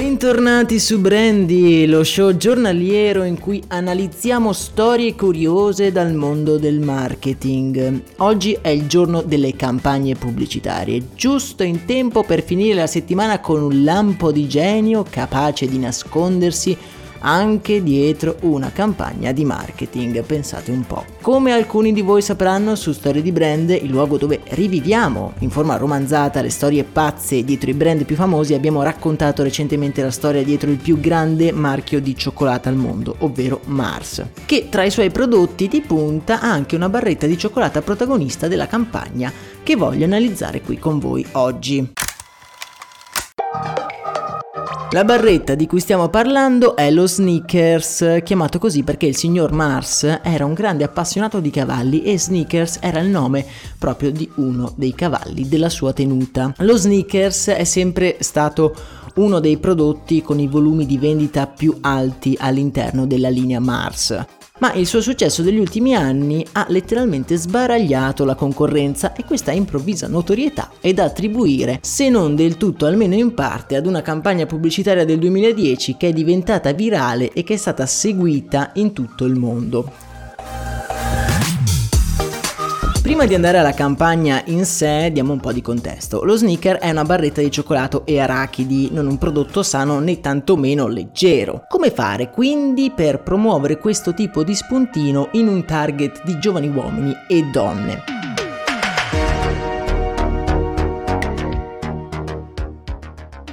Bentornati su Brandy, lo show giornaliero in cui analizziamo storie curiose dal mondo del marketing. Oggi è il giorno delle campagne pubblicitarie, giusto in tempo per finire la settimana con un lampo di genio capace di nascondersi anche dietro una campagna di marketing, pensate un po'. Come alcuni di voi sapranno, su Storie di Brand, il luogo dove riviviamo in forma romanzata le storie pazze dietro i brand più famosi, abbiamo raccontato recentemente la storia dietro il più grande marchio di cioccolata al mondo, ovvero Mars, che tra i suoi prodotti di punta ha anche una barretta di cioccolata protagonista della campagna che voglio analizzare qui con voi oggi. La barretta di cui stiamo parlando è lo Snickers, chiamato così perché il signor Mars era un grande appassionato di cavalli e Snickers era il nome proprio di uno dei cavalli della sua tenuta. Lo Snickers è sempre stato uno dei prodotti con i volumi di vendita più alti all'interno della linea Mars ma il suo successo degli ultimi anni ha letteralmente sbaragliato la concorrenza e questa improvvisa notorietà è da attribuire, se non del tutto almeno in parte, ad una campagna pubblicitaria del 2010 che è diventata virale e che è stata seguita in tutto il mondo. Prima di andare alla campagna in sé, diamo un po' di contesto. Lo sneaker è una barretta di cioccolato e arachidi, non un prodotto sano né tantomeno leggero. Come fare quindi per promuovere questo tipo di spuntino in un target di giovani uomini e donne?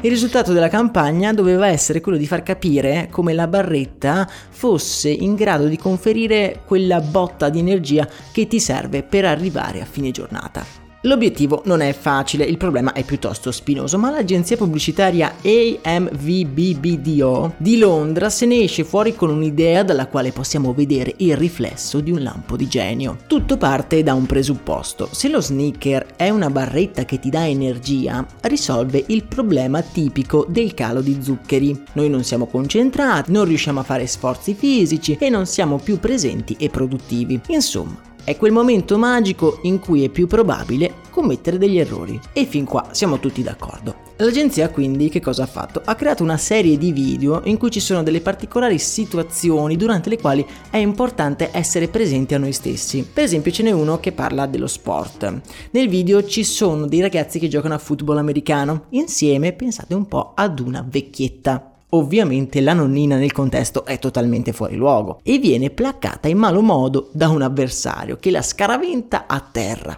Il risultato della campagna doveva essere quello di far capire come la barretta fosse in grado di conferire quella botta di energia che ti serve per arrivare a fine giornata. L'obiettivo non è facile, il problema è piuttosto spinoso, ma l'agenzia pubblicitaria AMVBBDO di Londra se ne esce fuori con un'idea dalla quale possiamo vedere il riflesso di un lampo di genio. Tutto parte da un presupposto. Se lo sneaker è una barretta che ti dà energia, risolve il problema tipico del calo di zuccheri. Noi non siamo concentrati, non riusciamo a fare sforzi fisici e non siamo più presenti e produttivi. Insomma, è quel momento magico in cui è più probabile commettere degli errori. E fin qua siamo tutti d'accordo. L'agenzia quindi che cosa ha fatto? Ha creato una serie di video in cui ci sono delle particolari situazioni durante le quali è importante essere presenti a noi stessi. Per esempio ce n'è uno che parla dello sport. Nel video ci sono dei ragazzi che giocano a football americano. Insieme pensate un po' ad una vecchietta. Ovviamente la nonnina nel contesto è totalmente fuori luogo e viene placcata in malo modo da un avversario che la scaraventa a terra.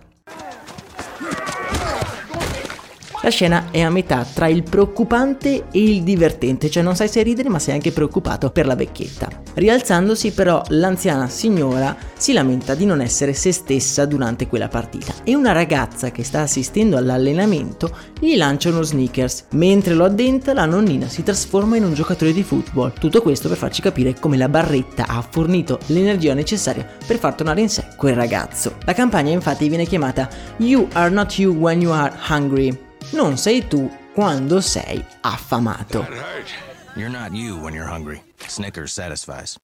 La scena è a metà tra il preoccupante e il divertente, cioè non sai se ridere ma sei anche preoccupato per la vecchietta. Rialzandosi però l'anziana signora si lamenta di non essere se stessa durante quella partita e una ragazza che sta assistendo all'allenamento gli lancia uno sneakers. Mentre lo addenta la nonnina si trasforma in un giocatore di football. Tutto questo per farci capire come la barretta ha fornito l'energia necessaria per far tornare in sé quel ragazzo. La campagna infatti viene chiamata You are not you when you are hungry non sei tu quando sei affamato. You're not you when you're hungry. Snickers satisfies.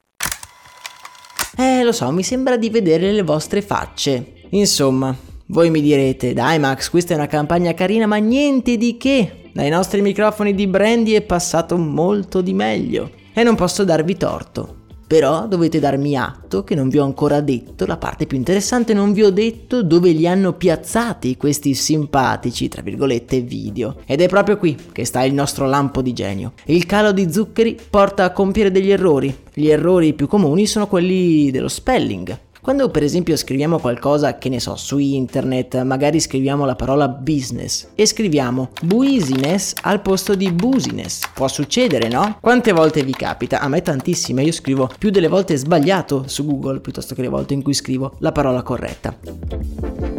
Eh, lo so, mi sembra di vedere le vostre facce. Insomma, voi mi direte, dai Max, questa è una campagna carina, ma niente di che. Dai nostri microfoni di brandy è passato molto di meglio. E non posso darvi torto. Però dovete darmi atto che non vi ho ancora detto la parte più interessante, non vi ho detto dove li hanno piazzati questi simpatici, tra virgolette, video. Ed è proprio qui che sta il nostro lampo di genio. Il calo di zuccheri porta a compiere degli errori. Gli errori più comuni sono quelli dello spelling, Quando per esempio scriviamo qualcosa, che ne so, su internet, magari scriviamo la parola business e scriviamo business al posto di business. Può succedere, no? Quante volte vi capita? A me tantissime, io scrivo più delle volte sbagliato su Google piuttosto che le volte in cui scrivo la parola corretta.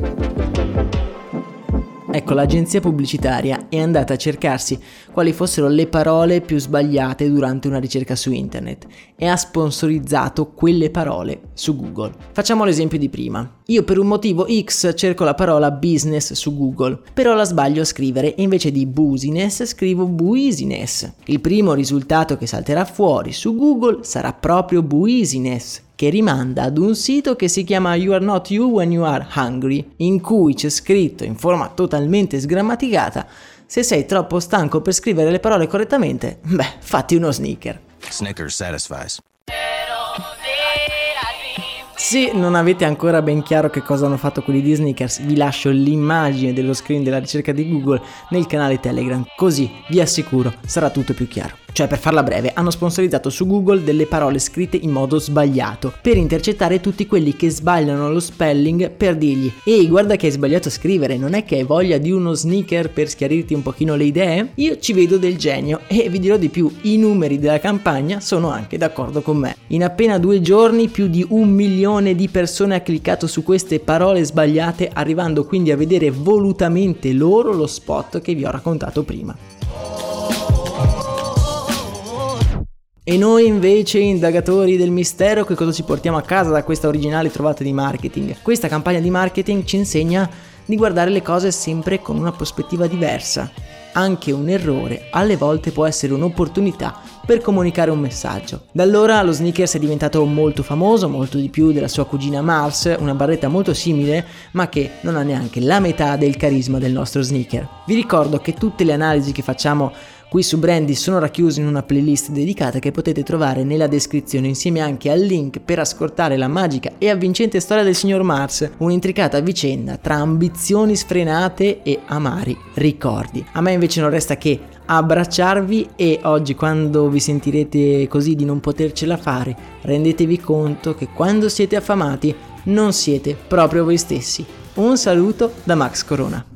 Ecco, l'agenzia pubblicitaria è andata a cercarsi quali fossero le parole più sbagliate durante una ricerca su internet e ha sponsorizzato quelle parole su Google. Facciamo l'esempio di prima. Io per un motivo X cerco la parola business su Google, però la sbaglio a scrivere e invece di business scrivo business. Il primo risultato che salterà fuori su Google sarà proprio business che rimanda ad un sito che si chiama You Are Not You When You Are Hungry, in cui c'è scritto in forma totalmente sgrammaticata se sei troppo stanco per scrivere le parole correttamente, beh, fatti uno sneaker. Snickers satisfies. Se non avete ancora ben chiaro che cosa hanno fatto quelli di Sneakers, vi lascio l'immagine dello screen della ricerca di Google nel canale Telegram, così vi assicuro sarà tutto più chiaro. Cioè, per farla breve, hanno sponsorizzato su Google delle parole scritte in modo sbagliato, per intercettare tutti quelli che sbagliano lo spelling per dirgli Ehi, guarda che hai sbagliato a scrivere, non è che hai voglia di uno sneaker per schiarirti un pochino le idee? Io ci vedo del genio e vi dirò di più, i numeri della campagna sono anche d'accordo con me. In appena due giorni più di un milione di persone ha cliccato su queste parole sbagliate, arrivando quindi a vedere volutamente loro lo spot che vi ho raccontato prima. E noi invece, indagatori del mistero, che cosa ci portiamo a casa da questa originale trovata di marketing? Questa campagna di marketing ci insegna di guardare le cose sempre con una prospettiva diversa. Anche un errore alle volte può essere un'opportunità per comunicare un messaggio. Da allora lo sneakers è diventato molto famoso, molto di più della sua cugina Mars, una barretta molto simile, ma che non ha neanche la metà del carisma del nostro sneaker. Vi ricordo che tutte le analisi che facciamo qui su Brandy sono racchiusi in una playlist dedicata che potete trovare nella descrizione insieme anche al link per ascoltare la magica e avvincente storia del signor Mars, un'intricata vicenda tra ambizioni sfrenate e amari ricordi. A me invece non resta che abbracciarvi e oggi quando vi sentirete così di non potercela fare, rendetevi conto che quando siete affamati non siete proprio voi stessi. Un saluto da Max Corona.